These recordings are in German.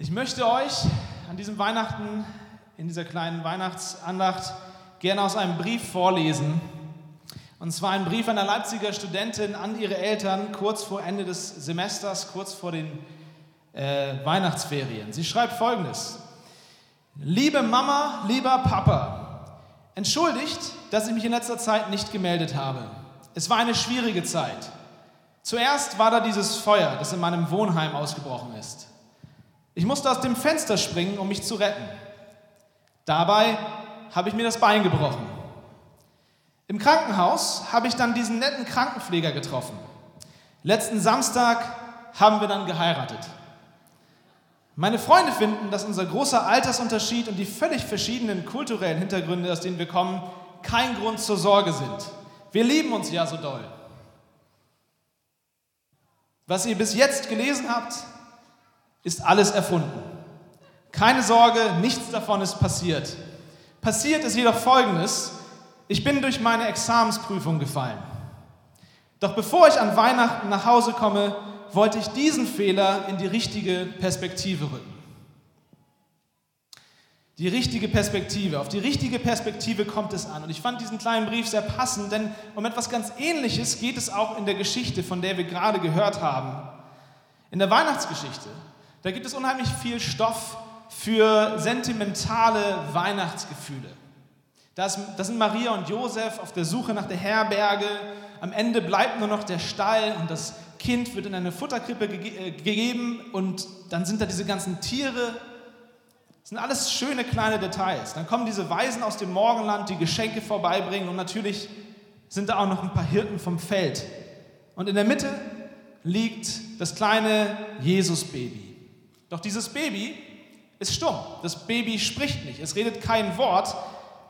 Ich möchte euch an diesem Weihnachten, in dieser kleinen Weihnachtsandacht, gerne aus einem Brief vorlesen. Und zwar ein Brief einer Leipziger Studentin an ihre Eltern kurz vor Ende des Semesters, kurz vor den äh, Weihnachtsferien. Sie schreibt folgendes. Liebe Mama, lieber Papa, entschuldigt, dass ich mich in letzter Zeit nicht gemeldet habe. Es war eine schwierige Zeit. Zuerst war da dieses Feuer, das in meinem Wohnheim ausgebrochen ist. Ich musste aus dem Fenster springen, um mich zu retten. Dabei habe ich mir das Bein gebrochen. Im Krankenhaus habe ich dann diesen netten Krankenpfleger getroffen. Letzten Samstag haben wir dann geheiratet. Meine Freunde finden, dass unser großer Altersunterschied und die völlig verschiedenen kulturellen Hintergründe, aus denen wir kommen, kein Grund zur Sorge sind. Wir lieben uns ja so doll. Was ihr bis jetzt gelesen habt, ist alles erfunden. Keine Sorge, nichts davon ist passiert. Passiert ist jedoch Folgendes. Ich bin durch meine Examensprüfung gefallen. Doch bevor ich an Weihnachten nach Hause komme, wollte ich diesen Fehler in die richtige Perspektive rücken. Die richtige Perspektive. Auf die richtige Perspektive kommt es an. Und ich fand diesen kleinen Brief sehr passend, denn um etwas ganz Ähnliches geht es auch in der Geschichte, von der wir gerade gehört haben. In der Weihnachtsgeschichte. Da gibt es unheimlich viel Stoff für sentimentale Weihnachtsgefühle. Das sind Maria und Josef auf der Suche nach der Herberge. Am Ende bleibt nur noch der Stall und das Kind wird in eine Futterkrippe ge äh, gegeben und dann sind da diese ganzen Tiere. Das sind alles schöne kleine Details. Dann kommen diese Weisen aus dem Morgenland, die Geschenke vorbeibringen und natürlich sind da auch noch ein paar Hirten vom Feld. Und in der Mitte liegt das kleine Jesusbaby. Doch dieses Baby ist stumm. Das Baby spricht nicht. Es redet kein Wort.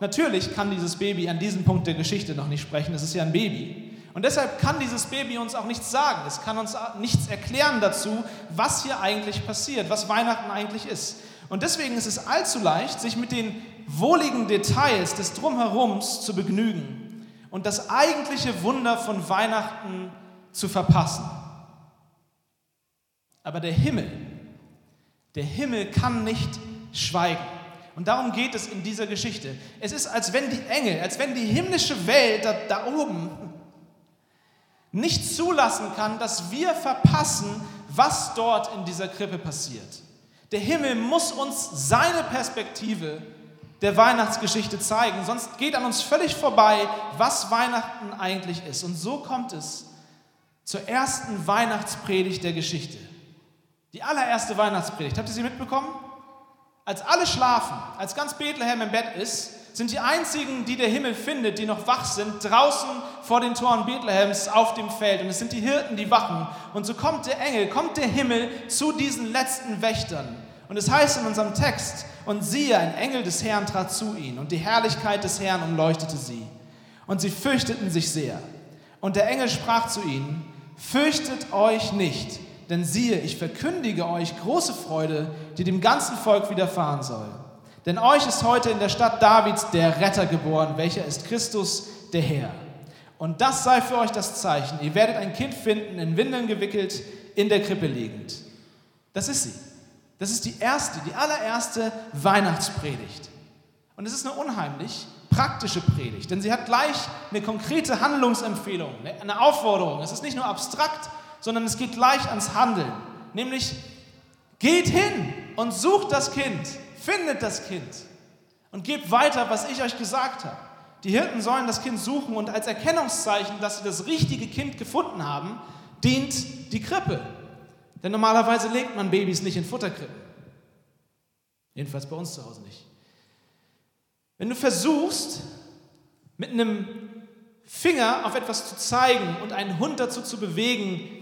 Natürlich kann dieses Baby an diesem Punkt der Geschichte noch nicht sprechen. Es ist ja ein Baby. Und deshalb kann dieses Baby uns auch nichts sagen. Es kann uns nichts erklären dazu, was hier eigentlich passiert, was Weihnachten eigentlich ist. Und deswegen ist es allzu leicht, sich mit den wohligen Details des Drumherums zu begnügen und das eigentliche Wunder von Weihnachten zu verpassen. Aber der Himmel, der Himmel kann nicht schweigen. Und darum geht es in dieser Geschichte. Es ist, als wenn die Engel, als wenn die himmlische Welt da, da oben nicht zulassen kann, dass wir verpassen, was dort in dieser Krippe passiert. Der Himmel muss uns seine Perspektive der Weihnachtsgeschichte zeigen, sonst geht an uns völlig vorbei, was Weihnachten eigentlich ist. Und so kommt es zur ersten Weihnachtspredigt der Geschichte. Die allererste Weihnachtspredigt, habt ihr sie mitbekommen? Als alle schlafen, als ganz Bethlehem im Bett ist, sind die einzigen, die der Himmel findet, die noch wach sind, draußen vor den Toren Bethlehems auf dem Feld. Und es sind die Hirten, die wachen. Und so kommt der Engel, kommt der Himmel zu diesen letzten Wächtern. Und es heißt in unserem Text, und siehe, ein Engel des Herrn trat zu ihnen, und die Herrlichkeit des Herrn umleuchtete sie. Und sie fürchteten sich sehr. Und der Engel sprach zu ihnen, fürchtet euch nicht denn siehe, ich verkündige euch große Freude, die dem ganzen Volk widerfahren soll. Denn euch ist heute in der Stadt Davids der Retter geboren, welcher ist Christus, der Herr. Und das sei für euch das Zeichen. Ihr werdet ein Kind finden, in Windeln gewickelt, in der Krippe liegend. Das ist sie. Das ist die erste, die allererste Weihnachtspredigt. Und es ist eine unheimlich praktische Predigt, denn sie hat gleich eine konkrete Handlungsempfehlung, eine Aufforderung. Es ist nicht nur abstrakt, sondern es geht gleich ans Handeln. Nämlich, geht hin und sucht das Kind, findet das Kind und gebt weiter, was ich euch gesagt habe. Die Hirten sollen das Kind suchen und als Erkennungszeichen, dass sie das richtige Kind gefunden haben, dient die Krippe. Denn normalerweise legt man Babys nicht in Futterkrippen. Jedenfalls bei uns zu Hause nicht. Wenn du versuchst, mit einem Finger auf etwas zu zeigen und einen Hund dazu zu bewegen,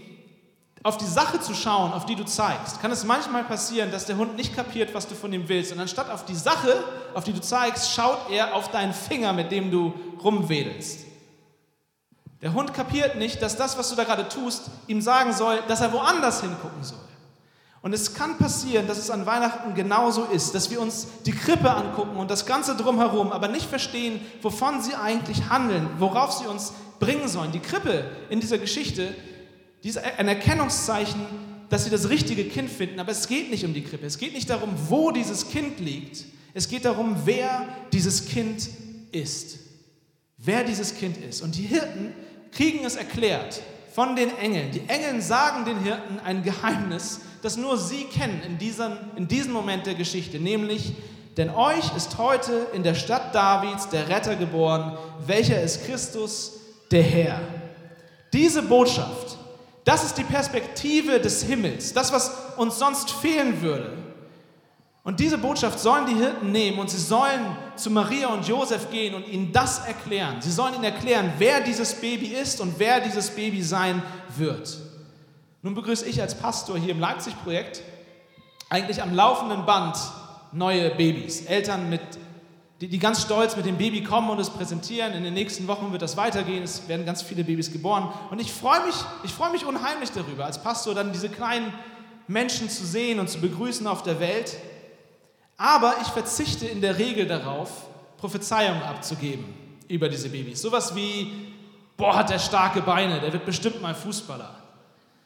auf die Sache zu schauen, auf die du zeigst, kann es manchmal passieren, dass der Hund nicht kapiert, was du von ihm willst. Und anstatt auf die Sache, auf die du zeigst, schaut er auf deinen Finger, mit dem du rumwedelst. Der Hund kapiert nicht, dass das, was du da gerade tust, ihm sagen soll, dass er woanders hingucken soll. Und es kann passieren, dass es an Weihnachten genauso ist, dass wir uns die Krippe angucken und das Ganze drumherum, aber nicht verstehen, wovon sie eigentlich handeln, worauf sie uns bringen sollen. Die Krippe in dieser Geschichte die ist ein Erkennungszeichen dass sie das richtige Kind finden. Aber es geht nicht um die Krippe. Es geht nicht darum, wo dieses Kind liegt. Es geht darum, wer dieses Kind ist. Wer dieses Kind ist. Und die Hirten kriegen es erklärt von den Engeln. Die Engel sagen den Hirten ein Geheimnis, das nur sie kennen in diesem, in diesem Moment der Geschichte, nämlich, denn euch ist heute in der Stadt Davids der Retter geboren, welcher ist Christus, der Herr. Diese Botschaft, das ist die Perspektive des Himmels, das, was uns sonst fehlen würde. Und diese Botschaft sollen die Hirten nehmen und sie sollen zu Maria und Josef gehen und ihnen das erklären. Sie sollen ihnen erklären, wer dieses Baby ist und wer dieses Baby sein wird. Nun begrüße ich als Pastor hier im Leipzig-Projekt eigentlich am laufenden Band neue Babys. Eltern, mit, die, die ganz stolz mit dem Baby kommen und es präsentieren. In den nächsten Wochen wird das weitergehen. Es werden ganz viele Babys geboren. Und ich freue mich, ich freue mich unheimlich darüber, als Pastor dann diese kleinen Menschen zu sehen und zu begrüßen auf der Welt. Aber ich verzichte in der Regel darauf, Prophezeiungen abzugeben über diese Babys. Sowas wie, boah, hat der starke Beine, der wird bestimmt mal Fußballer.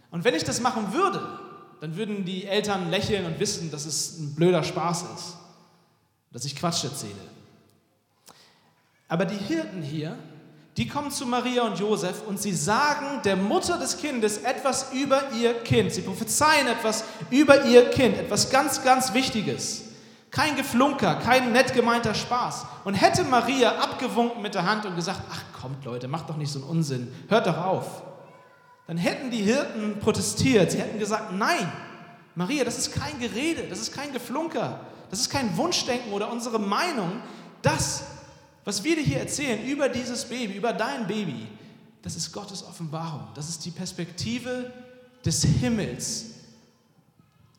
Und wenn ich das machen würde, dann würden die Eltern lächeln und wissen, dass es ein blöder Spaß ist, dass ich Quatsch erzähle. Aber die Hirten hier, die kommen zu Maria und Josef und sie sagen der Mutter des Kindes etwas über ihr Kind. Sie prophezeien etwas über ihr Kind, etwas ganz, ganz Wichtiges. Kein Geflunker, kein nett gemeinter Spaß. Und hätte Maria abgewunken mit der Hand und gesagt, ach kommt Leute, macht doch nicht so einen Unsinn, hört doch auf. Dann hätten die Hirten protestiert. Sie hätten gesagt, nein, Maria, das ist kein Gerede, das ist kein Geflunker, das ist kein Wunschdenken oder unsere Meinung. Das, was wir dir hier erzählen über dieses Baby, über dein Baby, das ist Gottes Offenbarung. Das ist die Perspektive des Himmels.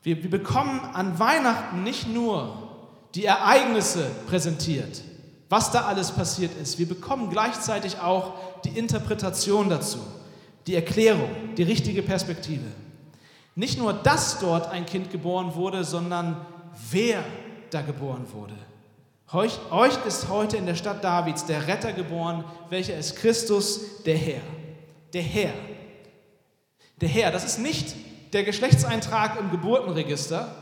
Wir, wir bekommen an Weihnachten nicht nur die Ereignisse präsentiert, was da alles passiert ist. Wir bekommen gleichzeitig auch die Interpretation dazu, die Erklärung, die richtige Perspektive. Nicht nur, dass dort ein Kind geboren wurde, sondern wer da geboren wurde. Euch, euch ist heute in der Stadt Davids der Retter geboren, welcher ist Christus, der Herr. Der Herr. Der Herr, das ist nicht der Geschlechtseintrag im Geburtenregister,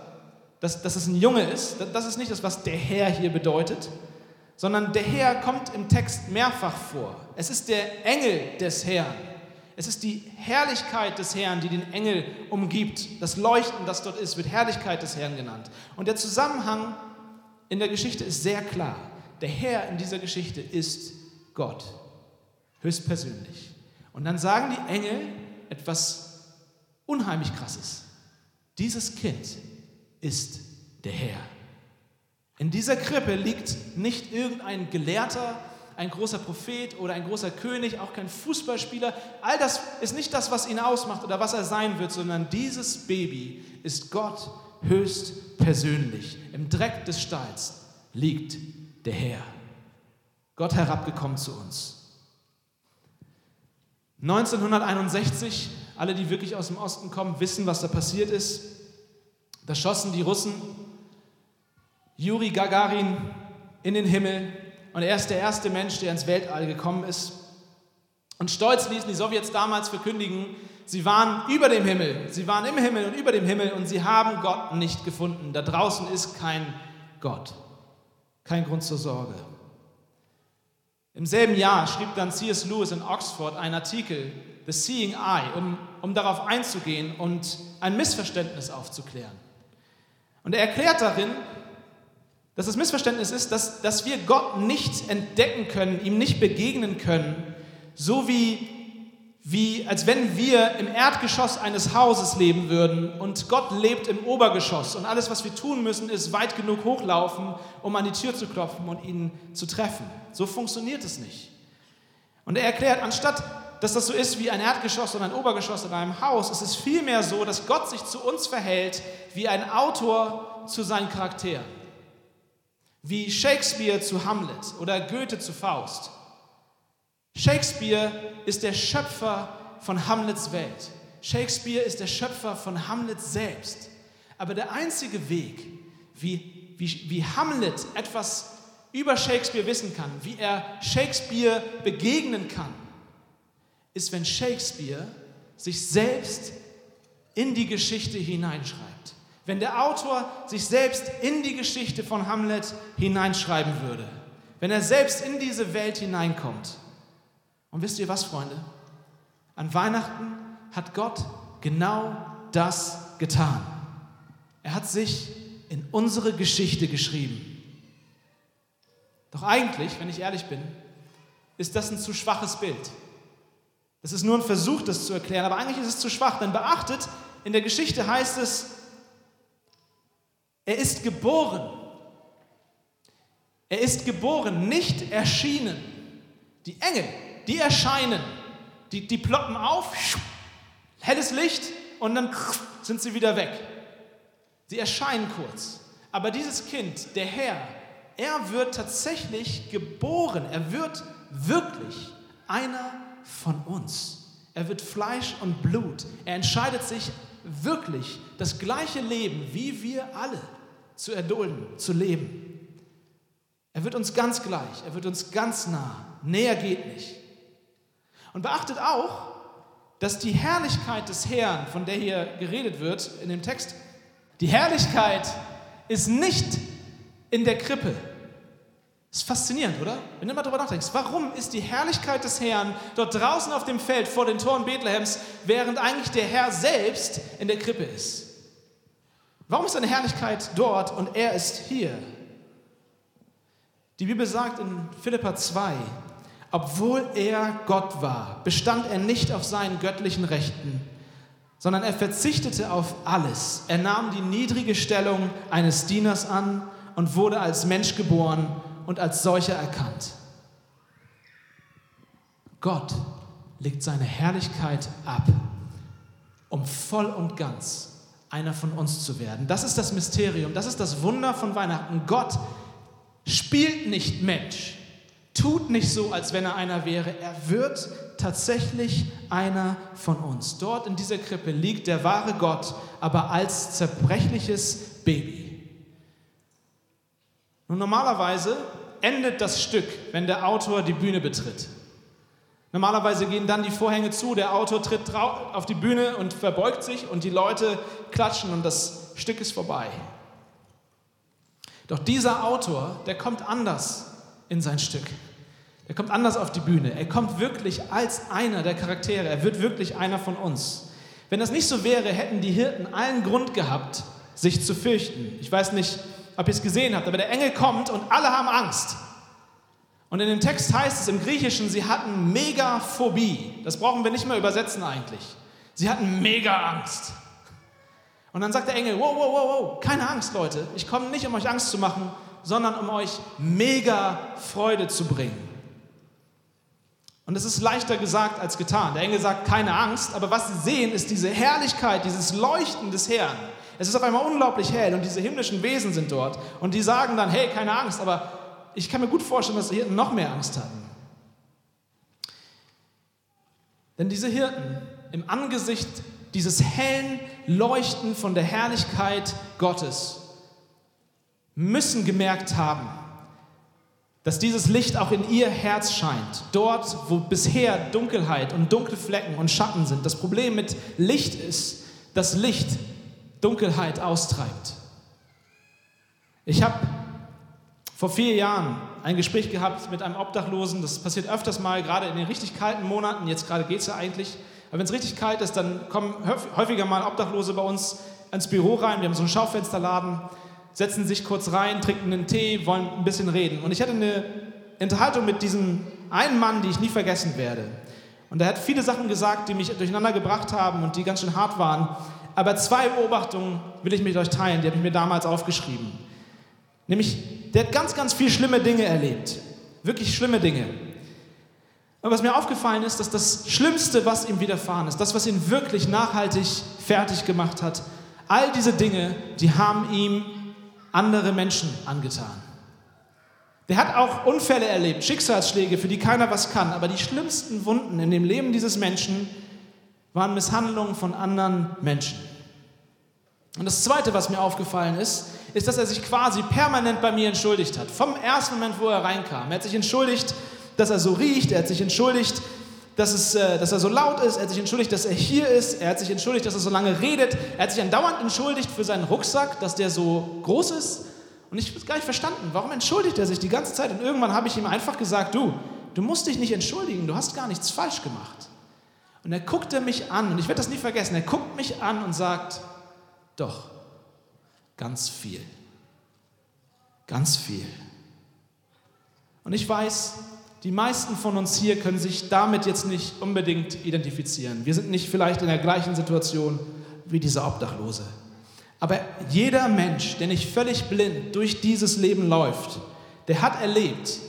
dass, dass es ein Junge ist, das ist nicht das, was der Herr hier bedeutet, sondern der Herr kommt im Text mehrfach vor. Es ist der Engel des Herrn. Es ist die Herrlichkeit des Herrn, die den Engel umgibt. Das Leuchten, das dort ist, wird Herrlichkeit des Herrn genannt. Und der Zusammenhang in der Geschichte ist sehr klar. Der Herr in dieser Geschichte ist Gott, höchstpersönlich. Und dann sagen die Engel etwas unheimlich Krasses. Dieses Kind ist der Herr. In dieser Krippe liegt nicht irgendein Gelehrter, ein großer Prophet oder ein großer König, auch kein Fußballspieler. All das ist nicht das, was ihn ausmacht oder was er sein wird, sondern dieses Baby ist Gott höchst persönlich. Im Dreck des Stalls liegt der Herr. Gott herabgekommen zu uns. 1961, alle, die wirklich aus dem Osten kommen, wissen, was da passiert ist. Da schossen die Russen Juri Gagarin in den Himmel und er ist der erste Mensch, der ins Weltall gekommen ist. Und stolz ließen die Sowjets damals verkündigen, sie waren über dem Himmel, sie waren im Himmel und über dem Himmel und sie haben Gott nicht gefunden. Da draußen ist kein Gott, kein Grund zur Sorge. Im selben Jahr schrieb dann C.S. Lewis in Oxford einen Artikel, The Seeing Eye, um, um darauf einzugehen und ein Missverständnis aufzuklären. Und er erklärt darin, dass das Missverständnis ist, dass, dass wir Gott nicht entdecken können, ihm nicht begegnen können, so wie, wie als wenn wir im Erdgeschoss eines Hauses leben würden und Gott lebt im Obergeschoss und alles, was wir tun müssen, ist weit genug hochlaufen, um an die Tür zu klopfen und ihn zu treffen. So funktioniert es nicht. Und er erklärt, anstatt dass das so ist wie ein Erdgeschoss und ein Obergeschoss in einem Haus, ist es vielmehr so, dass Gott sich zu uns verhält wie ein Autor zu seinen Charakteren. Wie Shakespeare zu Hamlet oder Goethe zu Faust. Shakespeare ist der Schöpfer von Hamlets Welt. Shakespeare ist der Schöpfer von Hamlet selbst. Aber der einzige Weg, wie, wie, wie Hamlet etwas über Shakespeare wissen kann, wie er Shakespeare begegnen kann, ist, wenn Shakespeare sich selbst in die Geschichte hineinschreibt. Wenn der Autor sich selbst in die Geschichte von Hamlet hineinschreiben würde. Wenn er selbst in diese Welt hineinkommt. Und wisst ihr was, Freunde? An Weihnachten hat Gott genau das getan. Er hat sich in unsere Geschichte geschrieben. Doch eigentlich, wenn ich ehrlich bin, ist das ein zu schwaches Bild. Das ist nur ein Versuch, das zu erklären, aber eigentlich ist es zu schwach. Denn beachtet, in der Geschichte heißt es, er ist geboren. Er ist geboren, nicht erschienen. Die Engel, die erscheinen, die, die ploppen auf, helles Licht und dann sind sie wieder weg. Sie erscheinen kurz. Aber dieses Kind, der Herr, er wird tatsächlich geboren. Er wird wirklich einer von uns. Er wird Fleisch und Blut. Er entscheidet sich wirklich, das gleiche Leben wie wir alle zu erdulden, zu leben. Er wird uns ganz gleich, er wird uns ganz nah. Näher geht nicht. Und beachtet auch, dass die Herrlichkeit des Herrn, von der hier geredet wird in dem Text, die Herrlichkeit ist nicht in der Krippe, ist faszinierend, oder? Wenn du mal darüber nachdenkst, warum ist die Herrlichkeit des Herrn dort draußen auf dem Feld vor den Toren Bethlehems, während eigentlich der Herr selbst in der Krippe ist? Warum ist seine Herrlichkeit dort und er ist hier? Die Bibel sagt in Philippa 2, obwohl er Gott war, bestand er nicht auf seinen göttlichen Rechten, sondern er verzichtete auf alles. Er nahm die niedrige Stellung eines Dieners an und wurde als Mensch geboren und als solcher erkannt. Gott legt seine Herrlichkeit ab, um voll und ganz einer von uns zu werden. Das ist das Mysterium, das ist das Wunder von Weihnachten. Gott spielt nicht Mensch, tut nicht so, als wenn er einer wäre. Er wird tatsächlich einer von uns. Dort in dieser Krippe liegt der wahre Gott, aber als zerbrechliches Baby. Nun, normalerweise endet das Stück, wenn der Autor die Bühne betritt. Normalerweise gehen dann die Vorhänge zu, der Autor tritt auf die Bühne und verbeugt sich und die Leute klatschen und das Stück ist vorbei. Doch dieser Autor, der kommt anders in sein Stück. Er kommt anders auf die Bühne. Er kommt wirklich als einer der Charaktere. Er wird wirklich einer von uns. Wenn das nicht so wäre, hätten die Hirten allen Grund gehabt, sich zu fürchten. Ich weiß nicht, ob ihr es gesehen habt, aber der Engel kommt und alle haben Angst. Und in dem Text heißt es im Griechischen, sie hatten Megaphobie. Das brauchen wir nicht mehr übersetzen eigentlich. Sie hatten mega Angst. Und dann sagt der Engel, wow, wow, wow, wow, keine Angst, Leute. Ich komme nicht, um euch Angst zu machen, sondern um euch mega Freude zu bringen. Und es ist leichter gesagt als getan. Der Engel sagt, keine Angst, aber was sie sehen, ist diese Herrlichkeit, dieses Leuchten des Herrn. Es ist auf einmal unglaublich hell und diese himmlischen Wesen sind dort und die sagen dann, hey, keine Angst, aber ich kann mir gut vorstellen, dass die Hirten noch mehr Angst hatten. Denn diese Hirten im Angesicht dieses hellen Leuchten von der Herrlichkeit Gottes müssen gemerkt haben, dass dieses Licht auch in ihr Herz scheint. Dort, wo bisher Dunkelheit und dunkle Flecken und Schatten sind. Das Problem mit Licht ist, dass Licht Dunkelheit austreibt. Ich habe vor vier Jahren ein Gespräch gehabt mit einem Obdachlosen. Das passiert öfters mal, gerade in den richtig kalten Monaten. Jetzt gerade geht es ja eigentlich. Aber wenn es richtig kalt ist, dann kommen häufiger mal Obdachlose bei uns ins Büro rein. Wir haben so einen Schaufensterladen, setzen sich kurz rein, trinken einen Tee, wollen ein bisschen reden. Und ich hatte eine Unterhaltung mit diesem einen Mann, die ich nie vergessen werde. Und er hat viele Sachen gesagt, die mich durcheinander gebracht haben und die ganz schön hart waren. Aber zwei Beobachtungen will ich mit euch teilen, die habe ich mir damals aufgeschrieben. Nämlich, der hat ganz, ganz viele schlimme Dinge erlebt. Wirklich schlimme Dinge. Und was mir aufgefallen ist, dass das Schlimmste, was ihm widerfahren ist, das, was ihn wirklich nachhaltig fertig gemacht hat, all diese Dinge, die haben ihm andere Menschen angetan. Der hat auch Unfälle erlebt, Schicksalsschläge, für die keiner was kann. Aber die schlimmsten Wunden in dem Leben dieses Menschen waren Misshandlungen von anderen Menschen. Und das Zweite, was mir aufgefallen ist, ist, dass er sich quasi permanent bei mir entschuldigt hat. Vom ersten Moment, wo er reinkam. Er hat sich entschuldigt, dass er so riecht. Er hat sich entschuldigt, dass, es, äh, dass er so laut ist, er hat sich entschuldigt, dass er hier ist, er hat sich entschuldigt, dass er so lange redet, er hat sich andauernd entschuldigt für seinen Rucksack, dass der so groß ist. Und ich habe es gar nicht verstanden, warum entschuldigt er sich die ganze Zeit? Und irgendwann habe ich ihm einfach gesagt, du, du musst dich nicht entschuldigen, du hast gar nichts falsch gemacht. Und er guckte mich an, und ich werde das nie vergessen, er guckt mich an und sagt, doch, ganz viel, ganz viel. Und ich weiß, die meisten von uns hier können sich damit jetzt nicht unbedingt identifizieren. Wir sind nicht vielleicht in der gleichen Situation wie dieser Obdachlose. Aber jeder Mensch, der nicht völlig blind durch dieses Leben läuft, der hat erlebt,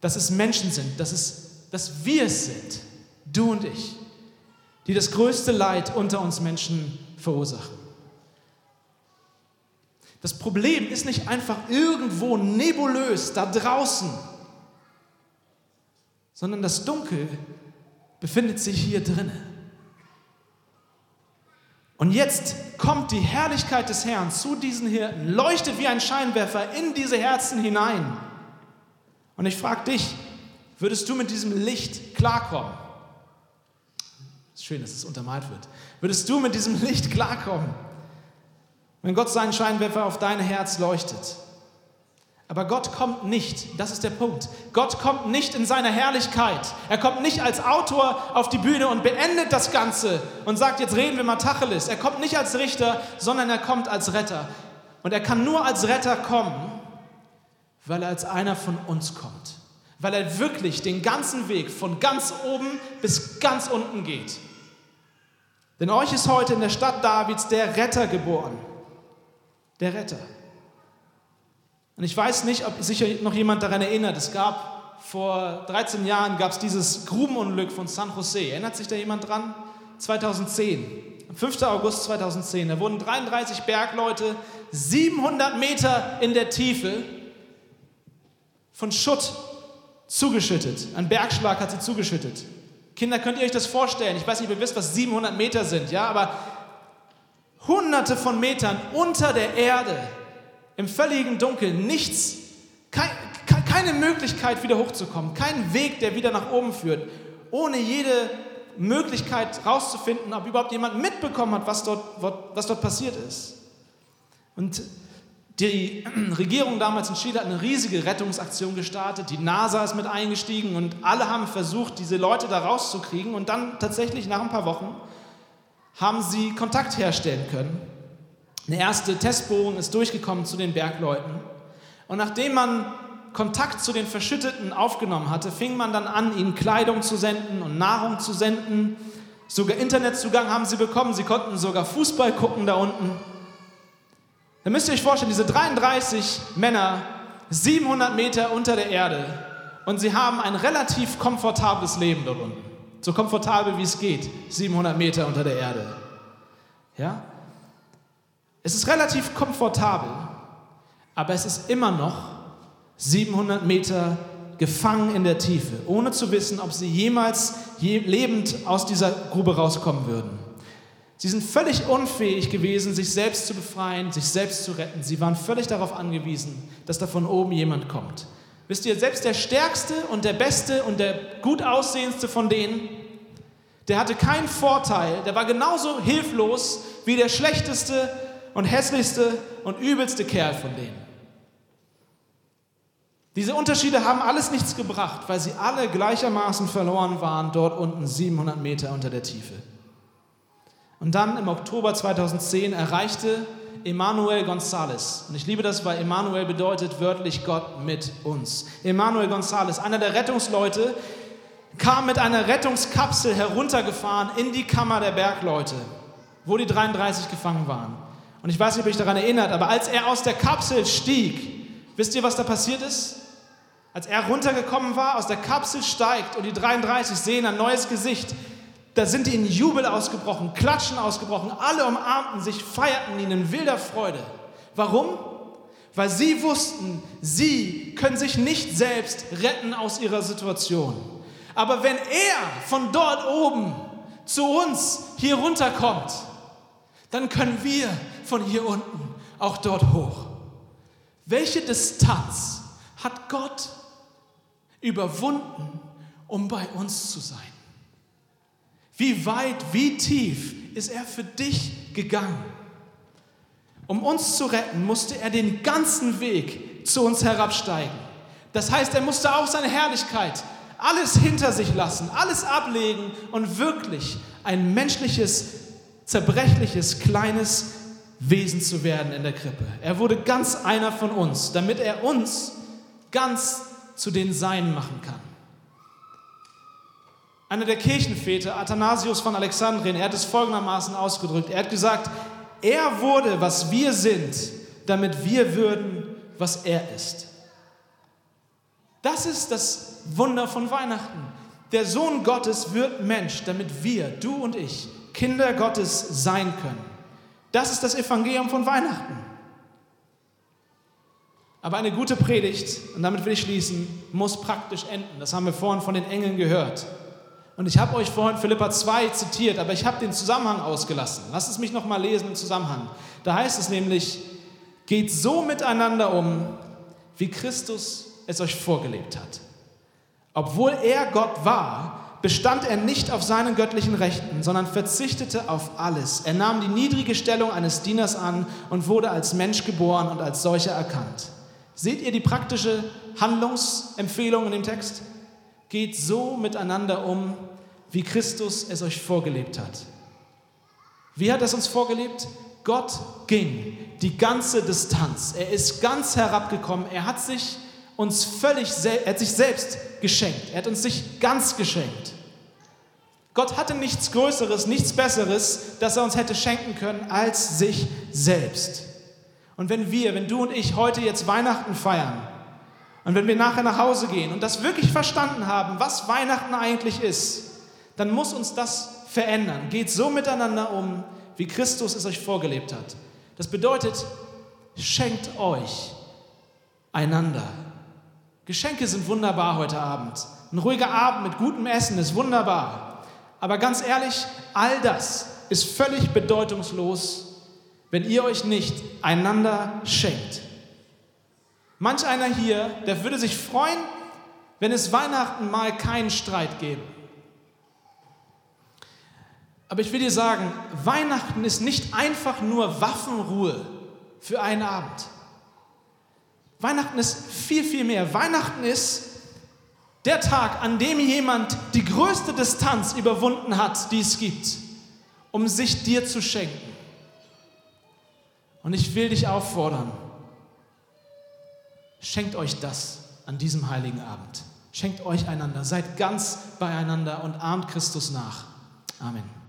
dass es Menschen sind, dass, es, dass wir es sind, du und ich, die das größte Leid unter uns Menschen verursachen. Das Problem ist nicht einfach irgendwo nebulös da draußen sondern das Dunkel befindet sich hier drinnen. Und jetzt kommt die Herrlichkeit des Herrn zu diesen Hirten, leuchtet wie ein Scheinwerfer in diese Herzen hinein. Und ich frage dich, würdest du mit diesem Licht klarkommen? Ist schön, dass es untermalt wird. Würdest du mit diesem Licht klarkommen, wenn Gott seinen Scheinwerfer auf dein Herz leuchtet? Aber Gott kommt nicht, das ist der Punkt. Gott kommt nicht in seiner Herrlichkeit. Er kommt nicht als Autor auf die Bühne und beendet das Ganze und sagt, jetzt reden wir mal Tacheles. Er kommt nicht als Richter, sondern er kommt als Retter. Und er kann nur als Retter kommen, weil er als einer von uns kommt. Weil er wirklich den ganzen Weg von ganz oben bis ganz unten geht. Denn euch ist heute in der Stadt Davids der Retter geboren. Der Retter. Und ich weiß nicht, ob sich noch jemand daran erinnert, es gab vor 13 Jahren gab es dieses Grubenunglück von San Jose. Erinnert sich da jemand dran? 2010, am 5. August 2010, da wurden 33 Bergleute 700 Meter in der Tiefe von Schutt zugeschüttet. Ein Bergschlag hat sie zugeschüttet. Kinder, könnt ihr euch das vorstellen? Ich weiß nicht, ob ihr wisst, was 700 Meter sind, ja, aber hunderte von Metern unter der Erde im völligen Dunkeln, nichts, kein, keine Möglichkeit wieder hochzukommen, kein Weg, der wieder nach oben führt, ohne jede Möglichkeit herauszufinden, ob überhaupt jemand mitbekommen hat, was dort, was dort passiert ist. Und die Regierung damals in Chile hat eine riesige Rettungsaktion gestartet. Die NASA ist mit eingestiegen und alle haben versucht, diese Leute da rauszukriegen. Und dann tatsächlich nach ein paar Wochen haben sie Kontakt herstellen können eine erste Testbohrung ist durchgekommen zu den Bergleuten. Und nachdem man Kontakt zu den Verschütteten aufgenommen hatte, fing man dann an, ihnen Kleidung zu senden und Nahrung zu senden. Sogar Internetzugang haben sie bekommen. Sie konnten sogar Fußball gucken da unten. Da müsst ihr euch vorstellen, diese 33 Männer, 700 Meter unter der Erde und sie haben ein relativ komfortables Leben dort unten. So komfortabel wie es geht, 700 Meter unter der Erde. Ja? Es ist relativ komfortabel, aber es ist immer noch 700 Meter gefangen in der Tiefe, ohne zu wissen, ob sie jemals je lebend aus dieser Grube rauskommen würden. Sie sind völlig unfähig gewesen, sich selbst zu befreien, sich selbst zu retten. Sie waren völlig darauf angewiesen, dass da von oben jemand kommt. Wisst ihr, selbst der Stärkste und der Beste und der gut aussehendste von denen, der hatte keinen Vorteil, der war genauso hilflos wie der Schlechteste und hässlichste und übelste Kerl von denen. Diese Unterschiede haben alles nichts gebracht, weil sie alle gleichermaßen verloren waren, dort unten 700 Meter unter der Tiefe. Und dann im Oktober 2010 erreichte Emanuel González, und ich liebe das, weil Emanuel bedeutet wörtlich Gott mit uns. Emanuel González, einer der Rettungsleute, kam mit einer Rettungskapsel heruntergefahren in die Kammer der Bergleute, wo die 33 gefangen waren. Und ich weiß nicht, ob ihr euch daran erinnert, aber als er aus der Kapsel stieg, wisst ihr, was da passiert ist? Als er runtergekommen war, aus der Kapsel steigt und die 33 sehen ein neues Gesicht, da sind die in Jubel ausgebrochen, Klatschen ausgebrochen, alle umarmten sich, feierten ihn in wilder Freude. Warum? Weil sie wussten, sie können sich nicht selbst retten aus ihrer Situation. Aber wenn er von dort oben zu uns hier runterkommt, dann können wir von hier unten auch dort hoch. Welche Distanz hat Gott überwunden, um bei uns zu sein? Wie weit, wie tief ist er für dich gegangen? Um uns zu retten, musste er den ganzen Weg zu uns herabsteigen. Das heißt, er musste auch seine Herrlichkeit, alles hinter sich lassen, alles ablegen und wirklich ein menschliches, zerbrechliches, kleines Wesen zu werden in der Krippe. Er wurde ganz einer von uns, damit er uns ganz zu den Seinen machen kann. Einer der Kirchenväter, Athanasius von Alexandrien, er hat es folgendermaßen ausgedrückt. Er hat gesagt, er wurde, was wir sind, damit wir würden, was er ist. Das ist das Wunder von Weihnachten. Der Sohn Gottes wird Mensch, damit wir, du und ich, Kinder Gottes sein können. Das ist das Evangelium von Weihnachten. Aber eine gute Predigt, und damit will ich schließen, muss praktisch enden. Das haben wir vorhin von den Engeln gehört. Und ich habe euch vorhin Philippa 2 zitiert, aber ich habe den Zusammenhang ausgelassen. Lasst es mich nochmal lesen im Zusammenhang. Da heißt es nämlich, geht so miteinander um, wie Christus es euch vorgelebt hat. Obwohl er Gott war, bestand er nicht auf seinen göttlichen Rechten, sondern verzichtete auf alles. Er nahm die niedrige Stellung eines Dieners an und wurde als Mensch geboren und als solcher erkannt. Seht ihr die praktische Handlungsempfehlung in dem Text? Geht so miteinander um, wie Christus es euch vorgelebt hat. Wie hat er es uns vorgelebt? Gott ging die ganze Distanz. Er ist ganz herabgekommen. Er hat sich uns völlig, er hat sich selbst geschenkt. Er hat uns sich ganz geschenkt. Gott hatte nichts Größeres, nichts Besseres, das er uns hätte schenken können, als sich selbst. Und wenn wir, wenn du und ich heute jetzt Weihnachten feiern und wenn wir nachher nach Hause gehen und das wirklich verstanden haben, was Weihnachten eigentlich ist, dann muss uns das verändern. Geht so miteinander um, wie Christus es euch vorgelebt hat. Das bedeutet, schenkt euch einander. Geschenke sind wunderbar heute Abend. Ein ruhiger Abend mit gutem Essen ist wunderbar. Aber ganz ehrlich, all das ist völlig bedeutungslos, wenn ihr euch nicht einander schenkt. Manch einer hier, der würde sich freuen, wenn es Weihnachten mal keinen Streit gäbe. Aber ich will dir sagen, Weihnachten ist nicht einfach nur Waffenruhe für einen Abend. Weihnachten ist viel, viel mehr. Weihnachten ist der Tag, an dem jemand die größte Distanz überwunden hat, die es gibt, um sich dir zu schenken. Und ich will dich auffordern, schenkt euch das an diesem heiligen Abend. Schenkt euch einander, seid ganz beieinander und ahmt Christus nach. Amen.